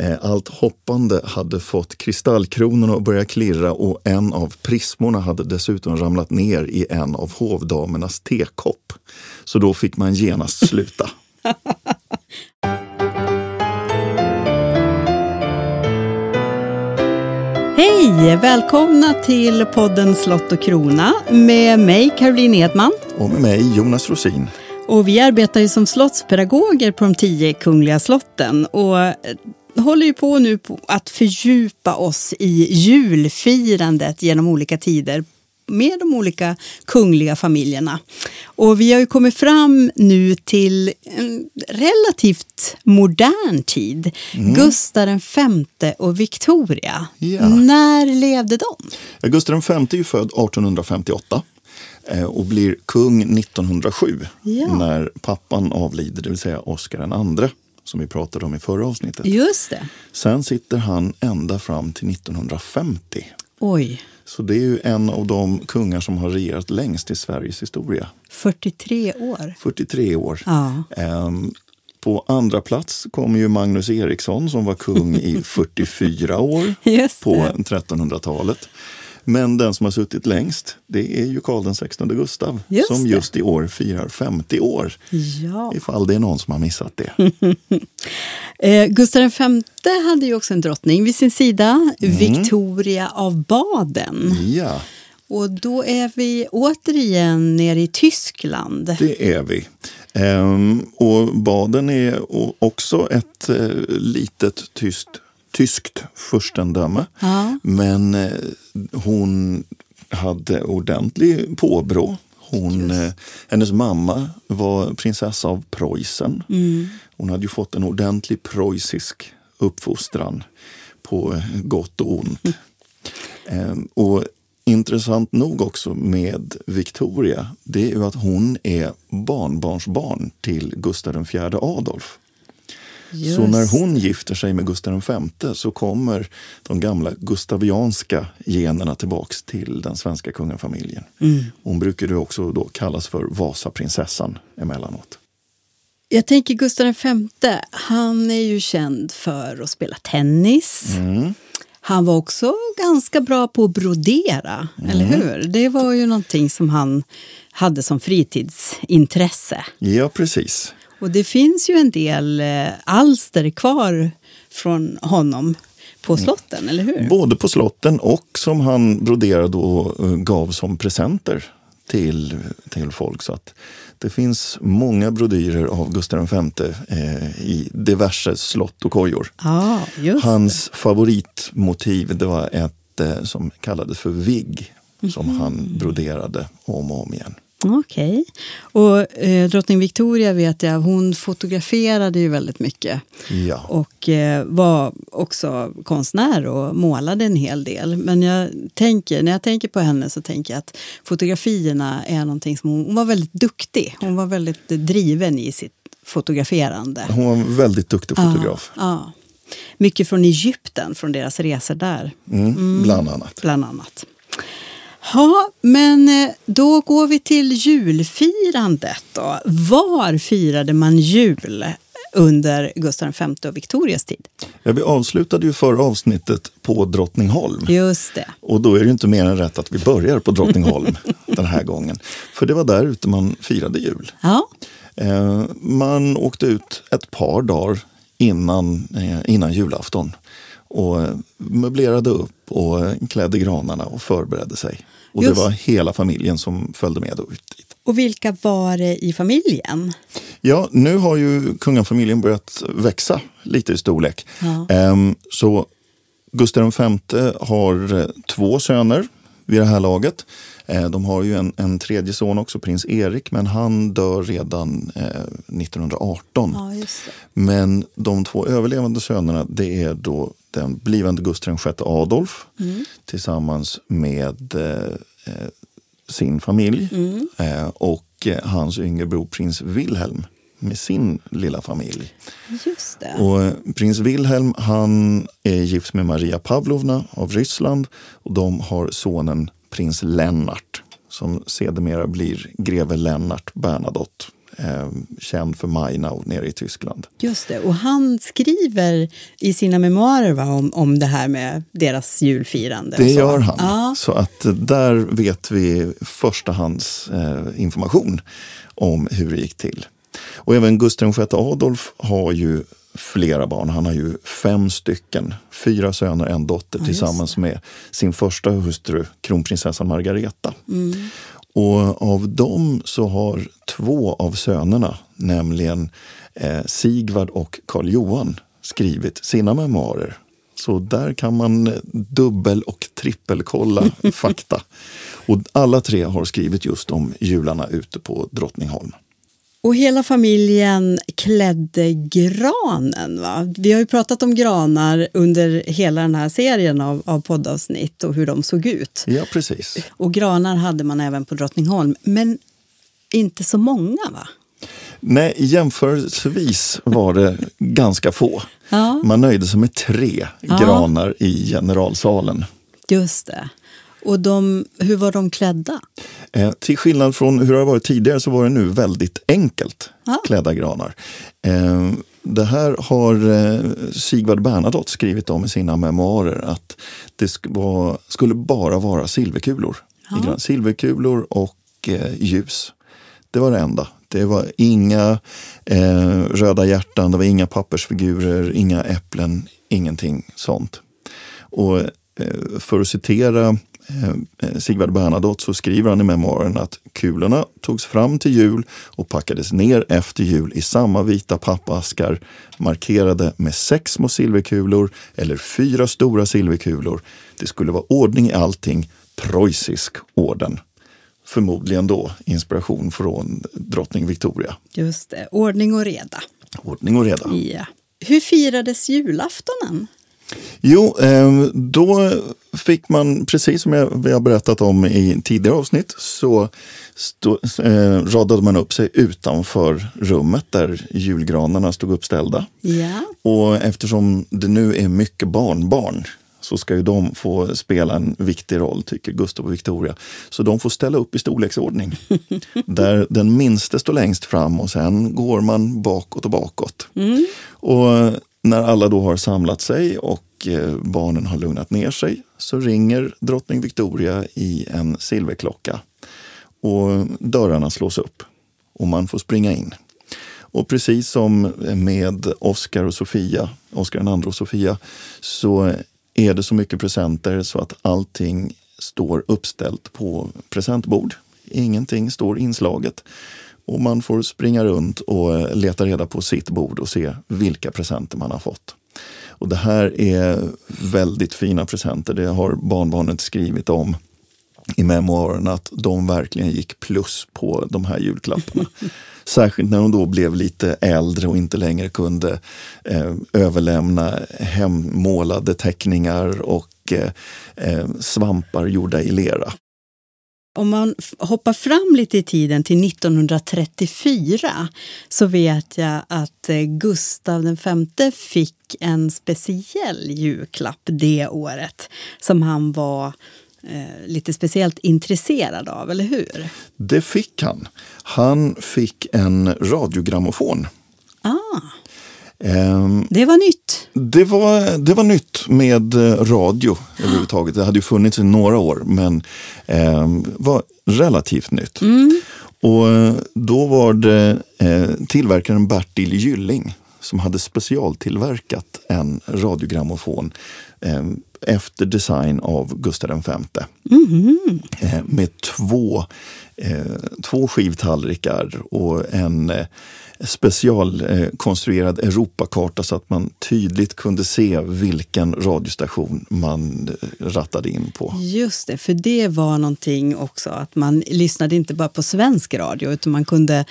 Eh, allt hoppande hade fått kristallkronorna att börja klirra och en av prismorna hade dessutom ramlat ner i en av hovdamernas tekopp. Så då fick man genast sluta. Hej! Välkomna till podden Slott och krona med mig Caroline Edman. Och med mig Jonas Rosin. Och vi arbetar ju som slottspedagoger på de tio kungliga slotten och håller ju på nu på att fördjupa oss i julfirandet genom olika tider med de olika kungliga familjerna. Och vi har ju kommit fram nu till en relativt modern tid. Mm. Gustav V och Victoria. Ja. När levde de? Gustav V är ju född 1858 eh, och blir kung 1907 ja. när pappan avlider, det vill säga Oscar II som vi pratade om i förra avsnittet. Just det. Sen sitter han ända fram till 1950. Oj. Så det är ju en av de kungar som har regerat längst i Sveriges historia. 43 år. 43 år. Ja. Um, på andra plats kommer ju Magnus Eriksson som var kung i 44 år på 1300-talet. Men den som har suttit längst, det är ju Karl XVI Gustav just som just i år firar 50 år. Ja. Ifall det är någon som har missat det. eh, Gustav V hade ju också en drottning vid sin sida, mm. Victoria av Baden. Ja. Och då är vi återigen nere i Tyskland. Det är vi. Ehm, och Baden är också ett eh, litet tyst tyskt furstendöme. Ja. Men eh, hon hade ordentlig påbrå. Hon, eh, hennes mamma var prinsessa av Preussen. Mm. Hon hade ju fått en ordentlig preussisk uppfostran på eh, gott och ont. Mm. och intressant nog också med Victoria, det är ju att hon är barnbarnsbarn till Gustav IV Adolf. Just. Så när hon gifter sig med Gustav V så kommer de gamla gustavianska generna tillbaks till den svenska kungafamiljen. Mm. Hon brukade också då kallas för Vasaprinsessan emellanåt. Jag tänker Gustav V, han är ju känd för att spela tennis. Mm. Han var också ganska bra på att brodera, mm. eller hur? Det var ju någonting som han hade som fritidsintresse. Ja, precis. Och det finns ju en del eh, alster kvar från honom på mm. slotten, eller hur? Både på slotten och som han broderade och gav som presenter till, till folk. Så att det finns många brodyrer av Gustav V eh, i diverse slott och kojor. Ah, Hans favoritmotiv det var ett eh, som kallades för vigg, mm. som han mhm. broderade om och om igen. Okej. Okay. Och eh, drottning Victoria vet jag, hon fotograferade ju väldigt mycket. Ja. Och eh, var också konstnär och målade en hel del. Men jag tänker, när jag tänker på henne så tänker jag att fotografierna är någonting som hon, hon var väldigt duktig. Hon var väldigt driven i sitt fotograferande. Hon var en väldigt duktig fotograf. Ja, ja. Mycket från Egypten, från deras resor där. Mm, mm. bland annat. Bland annat. Ja, men eh, då går vi till julfirandet. Då. Var firade man jul under Gustav V och Victorias tid? Ja, vi avslutade ju förra avsnittet på Drottningholm. Just det. Och då är det inte mer än rätt att vi börjar på Drottningholm den här gången. För det var där ute man firade jul. Ja. Eh, man åkte ut ett par dagar innan, eh, innan julafton och möblerade upp och klädde granarna och förberedde sig. Och Just. det var hela familjen som följde med ut dit. Och vilka var det i familjen? Ja, nu har ju kungafamiljen börjat växa lite i storlek. Ja. Ehm, så Gustav V har eh, två söner vid det här laget. Ehm, de har ju en, en, tredje son också, prins Erik, men han dör redan eh, 1918. Ja, men de två överlevande sönerna, det är då den blivande Gustav VI Adolf mm. tillsammans med eh, eh, sin familj mm. eh, och eh, hans yngre bror prins Wilhelm med sin lilla familj. Just det. Och eh, prins Wilhelm han är gift med Maria Pavlovna av Ryssland och de har sonen prins Lennart som sedermera blir greve Lennart Bernadotte eh, känd för Mainau nere i Tyskland. Just det, och han skriver i sina memoarer va, om, om det här med deras julfirande. Det gör han. Ja. Så att där vet vi förstahands eh, information om hur det gick till. Och även Gustav VI Adolf har ju flera barn. Han har ju fem stycken, fyra söner och en dotter Ja, tillsammans med sin första hustru, kronprinsessan Margareta. Mm. Och av dem så har två av sönerna, nämligen eh, Sigvard och Karl Johan, skrivit sina memoarer. Så där kan man eh, dubbel och trippelkolla fakta. Och alla tre har skrivit just om jularna ute på Drottningholm. Och hela familjen klädde granen. Va? Vi har ju pratat om granar under hela den här serien av, av poddavsnitt och hur de såg ut. Ja, precis. Och granar hade man även på Drottningholm, men inte så många va? Nej, jämförelsevis var det ganska få. Ja, Man nöjde sig med tre Ja. granar i generalsalen. just det. Och de, hur var de klädda? Eh, till skillnad från hur det har varit tidigare så var det nu väldigt enkelt Ja. klädda granar. Eh, det här har eh, Sigvard Bernadotte skrivit om i sina memoarer att det sk- var, skulle bara vara silverkulor. gran. Silverkulor och eh, ljus. Det var det enda. Det var inga eh, röda hjärtan, det var inga pappersfigurer, inga äpplen, ingenting sånt. Och eh, för att citera Sigvard Bernadotte så skriver han i memoaren att kulorna togs fram till jul och packades ner efter jul i samma vita pappaskar markerade med sex små silverkulor eller fyra stora silverkulor. Det skulle vara ordning i allting, preussisk orden. Förmodligen då inspiration från drottning Victoria. Just det, ordning och reda. Ordning och reda. Ja. Hur firades julaftonen? Jo, eh, då fick man, precis som jag, vi har berättat om i tidigare avsnitt, så stå, eh, radade man upp sig utanför rummet där julgranarna stod uppställda. Ja, Och eftersom det nu är mycket barnbarn så ska ju de få spela en viktig roll, tycker Gustav och Victoria. Så de får ställa upp i storleksordning. där den minste står längst fram och sen går man bakåt och bakåt. Och när alla då har samlat sig och eh, barnen har lugnat ner sig så ringer drottning Victoria i en silverklocka. Och dörrarna slås upp och man får springa in. Och precis som med Oscar och Sofia, Oscar II och Sofia, så är det så mycket presenter så att allting står uppställt på presentbord. Ingenting står inslaget. Och man får springa runt och leta reda på sitt bord och se vilka presenter man har fått. Och det här är väldigt fina presenter. Det har barnbarnet skrivit om i memoarerna att de verkligen gick plus på de här julklapparna. Särskilt när de då blev lite äldre och inte längre kunde eh, överlämna hemmålade teckningar och eh, eh, svampar gjorda i lera. Om man hoppar fram lite i tiden till 1934 så vet jag att eh, Gustav V fick en speciell julklapp det året som han var eh, lite speciellt intresserad av, eller hur? Det fick han. Han fick en radiogrammofon. Ah, Ehm, det var nytt. Det var, det var nytt med eh, radio överhuvudtaget. Det hade ju funnits i några år men eh, var relativt nytt. Och eh, då var det eh, tillverkaren Bertil Gylling som hade specialtillverkat en radiogrammofon eh, efter design av Gustav V. Eh, med två, eh, två skivtallrikar och en eh, specialkonstruerad Europakarta så att man tydligt kunde se vilken radiostation man rattade in på. Just det, för det var någonting också att man lyssnade inte bara på svensk radio utan man kunde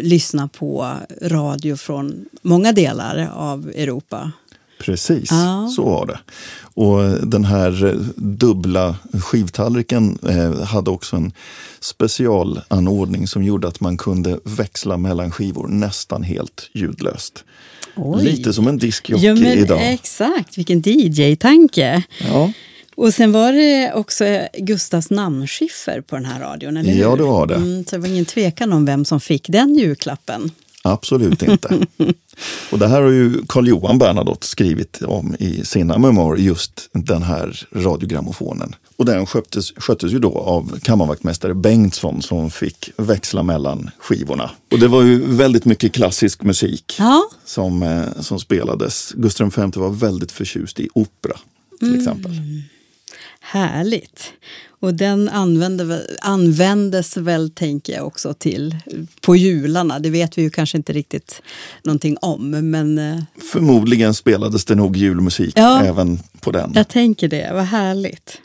lyssna på radio från många delar av Europa. Precis, Ja. så var det. Och den här dubbla skivtallriken eh, hade också en specialanordning som gjorde att man kunde växla mellan skivor nästan helt ljudlöst. Oj. Lite som en diskjockey Ja, men idag. Exakt, vilken DJ-tanke. Ja. Och sen var det också Gustavs namnskiffer på den här radion, eller hur? Ja, det var det. Mm, så det var ingen tvekan om vem som fick den julklappen. Absolut inte. Och det här har ju Carl Johan Bernadotte skrivit om i sina memoarer, just den här radiogrammofonen. Och den sköttes, sköttes ju då av kammarvaktmästare Bengtsson som fick växla mellan skivorna. Och det var ju väldigt mycket klassisk musik Ja, som, eh, som spelades. Gustav V var väldigt förtjust i opera till exempel. Härligt. Och den använde, användes väl, tänker jag, också till på jularna. Det vet vi ju kanske inte riktigt någonting om, men eh, Förmodligen spelades det nog julmusik Ja. även på den. Jag tänker det, vad härligt.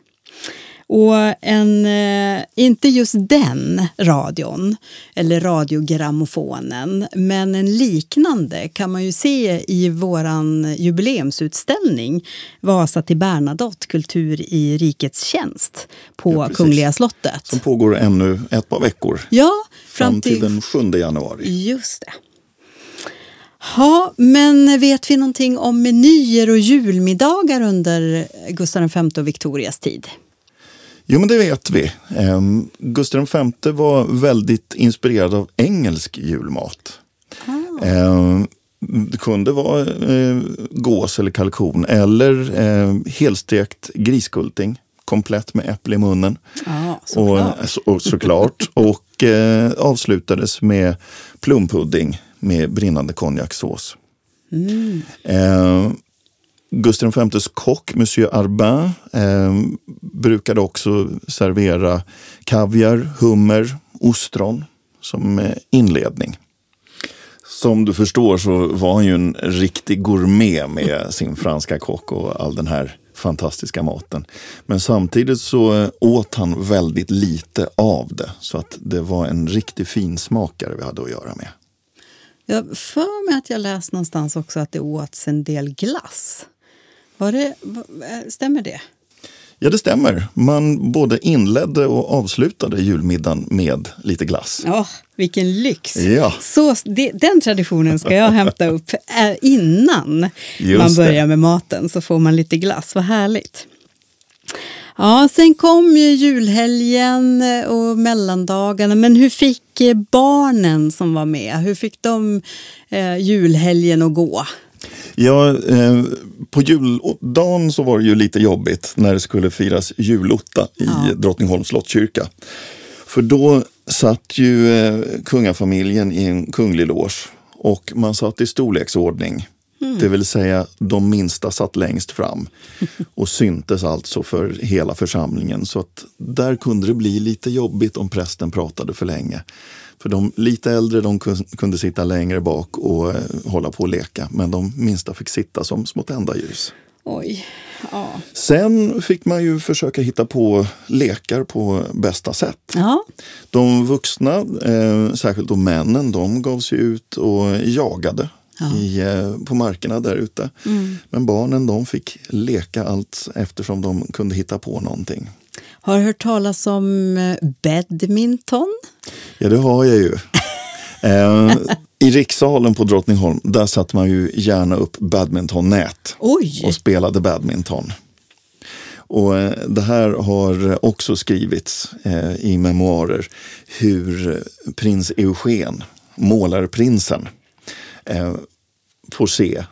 Och en, eh, inte just den radion, eller radiogrammofonen, men en liknande kan man ju se i våran jubileumsutställning Vasa till Bernadotte, kultur i rikets tjänst på Ja. Kungliga slottet. Som pågår ännu ett par veckor. Ja, Fram till den 7 januari. Just det. Ja, men vet vi någonting om menyer och julmiddagar under Gustav V och Victorias tid? Jo, men det vet vi. Um, Gustav V var väldigt inspirerad av engelsk julmat. Ehm, det kunde vara eh, gås eller kalkon eller eh, helstekt griskulting komplett med äpple i munnen. Ja, och, såklart. så- och, såklart. och eh, avslutades med plumpudding med brinnande konjakssås. Mm. Gustav Vs kock, Monsieur Arbin, eh, brukade också servera kaviar, hummer, ostron som eh, inledning. Som du förstår så var han ju en riktig gourmet med sin franska kock och all den här fantastiska maten. Men samtidigt så eh, åt han väldigt lite av det. Så att det var en riktig finsmakare vi hade att göra med. Jag för mig att jag läst någonstans också att det åts en del glass. Var det, eh, stämmer det? Ja, det stämmer. Man både inledde och avslutade julmiddagen med lite glass. Ja, vilken lyx! Ja. Så, det, den traditionen ska jag hämta upp eh, innan Just man börjar det. med maten, så får man lite glass. Vad härligt! Ja, sen kom ju julhelgen och mellandagarna. Men hur fick eh, barnen som var med, hur fick de eh, julhelgen att gå? Ja, eh, på juldagen så var det ju lite jobbigt när det skulle firas julotta i Ja. Drottningholms slottskyrka. För då satt ju eh, kungafamiljen i en kunglig loge och man satt i storleksordning. Det vill säga de minsta satt längst fram och syntes alltså för hela församlingen. Så att där kunde det bli lite jobbigt om prästen pratade för länge. För de lite äldre de kun- kunde sitta längre bak och eh, hålla på och leka. Men de minsta fick sitta som små tända ljus. Oj, ja. Sen fick man ju försöka hitta på lekar på bästa sätt. Ja, De vuxna, eh, särskilt då männen, de gav sig ut och jagade i, eh, på markerna där ute. Men barnen de fick leka allt eftersom de kunde hitta på någonting. Har hört talas om eh, badminton? Ja, det har jag ju. eh, I rikssalen på Drottningholm, där satte man ju gärna upp badmintonnät Oj! och spelade badminton. Och eh, det här har också skrivits eh, i memoarer hur prins Eugen, målarprinsen, eh, får se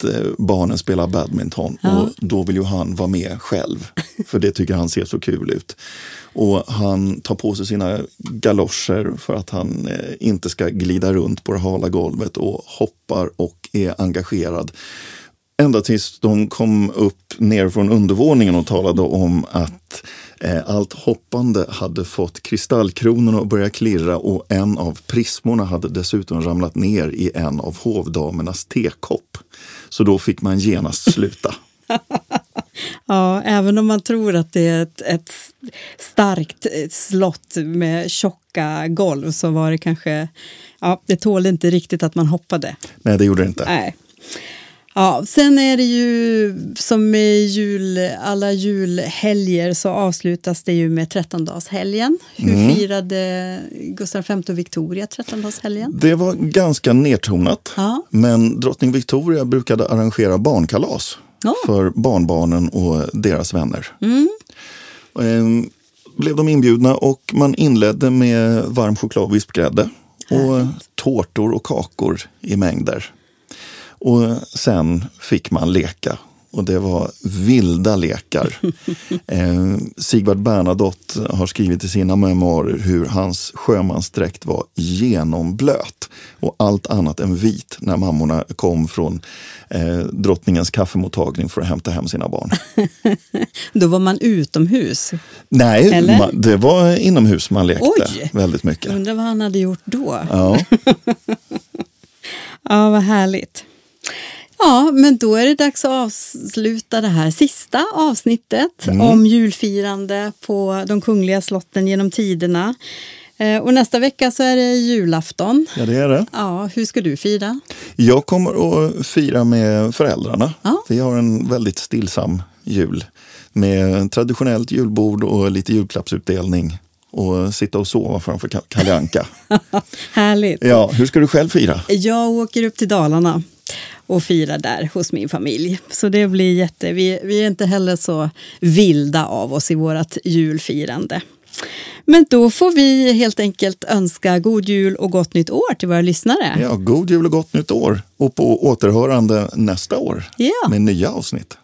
att eh, barnen spelar badminton och då vill ju han vara med själv. För det tycker han ser så kul ut. Och han tar på sig sina galoscher för att han eh, inte ska glida runt på det hala golvet och hoppar och är engagerad. Ända tills de kom upp ner från undervåningen och talade om att eh, allt hoppande hade fått kristallkronorna att börja klirra och en av prismorna hade dessutom ramlat ner i en av hovdamernas tekopp. Så då fick man genast sluta. Ja, även om man tror att det är ett, ett starkt slott med tjocka golv så var det kanske, ja, det tålde inte riktigt att man hoppade. Nej, det gjorde det inte. Nej. Ja, sen är det ju som med jul, alla julhelger så avslutas det ju med trettondagshelgen. Hur Mm. firade Gustav V och Victoria trettondagshelgen? Det var ganska nedtonat. Ja. Men drottning Victoria brukade arrangera barnkalas Ja. för barnbarnen och deras vänner. Mm. Ehm, blev de inbjudna och man inledde med varm choklad och vispgrädde och tårtor och kakor i mängder. Och sen fick man leka och det var vilda lekar. eh, Sigvard Bernadotte har skrivit i sina memoarer hur hans sjömansdräkt var genomblöt och allt annat än vit när mammorna kom från eh, drottningens kaffemottagning för att hämta hem sina barn. Då var man utomhus. Nej, Eller? ma- det var inomhus man lekte Oj! väldigt mycket. Undrar vad han hade gjort då. Ja. Ja, vad härligt. Ja, men då är det dags att avsluta det här sista avsnittet om julfirande på de kungliga slotten genom tiderna. Eh, Och nästa vecka så är det julafton. ja, det är det. Ja, hur ska du fira? Jag kommer att fira med föräldrarna. Ja. Vi har en väldigt stillsam jul med traditionellt julbord och lite julklappsutdelning och sitta och sova framför Ka- Kalle Anka. Härligt. Ja, hur ska du själv fira? Jag åker upp till Dalarna och firar där hos min familj. Så det blir jätte... Vi, vi är inte heller så vilda av oss i vårt julfirande. Men då får vi helt enkelt önska god jul och gott nytt år till våra lyssnare. Ja, god jul och gott nytt år och på återhörande nästa år Ja. med nya avsnitt.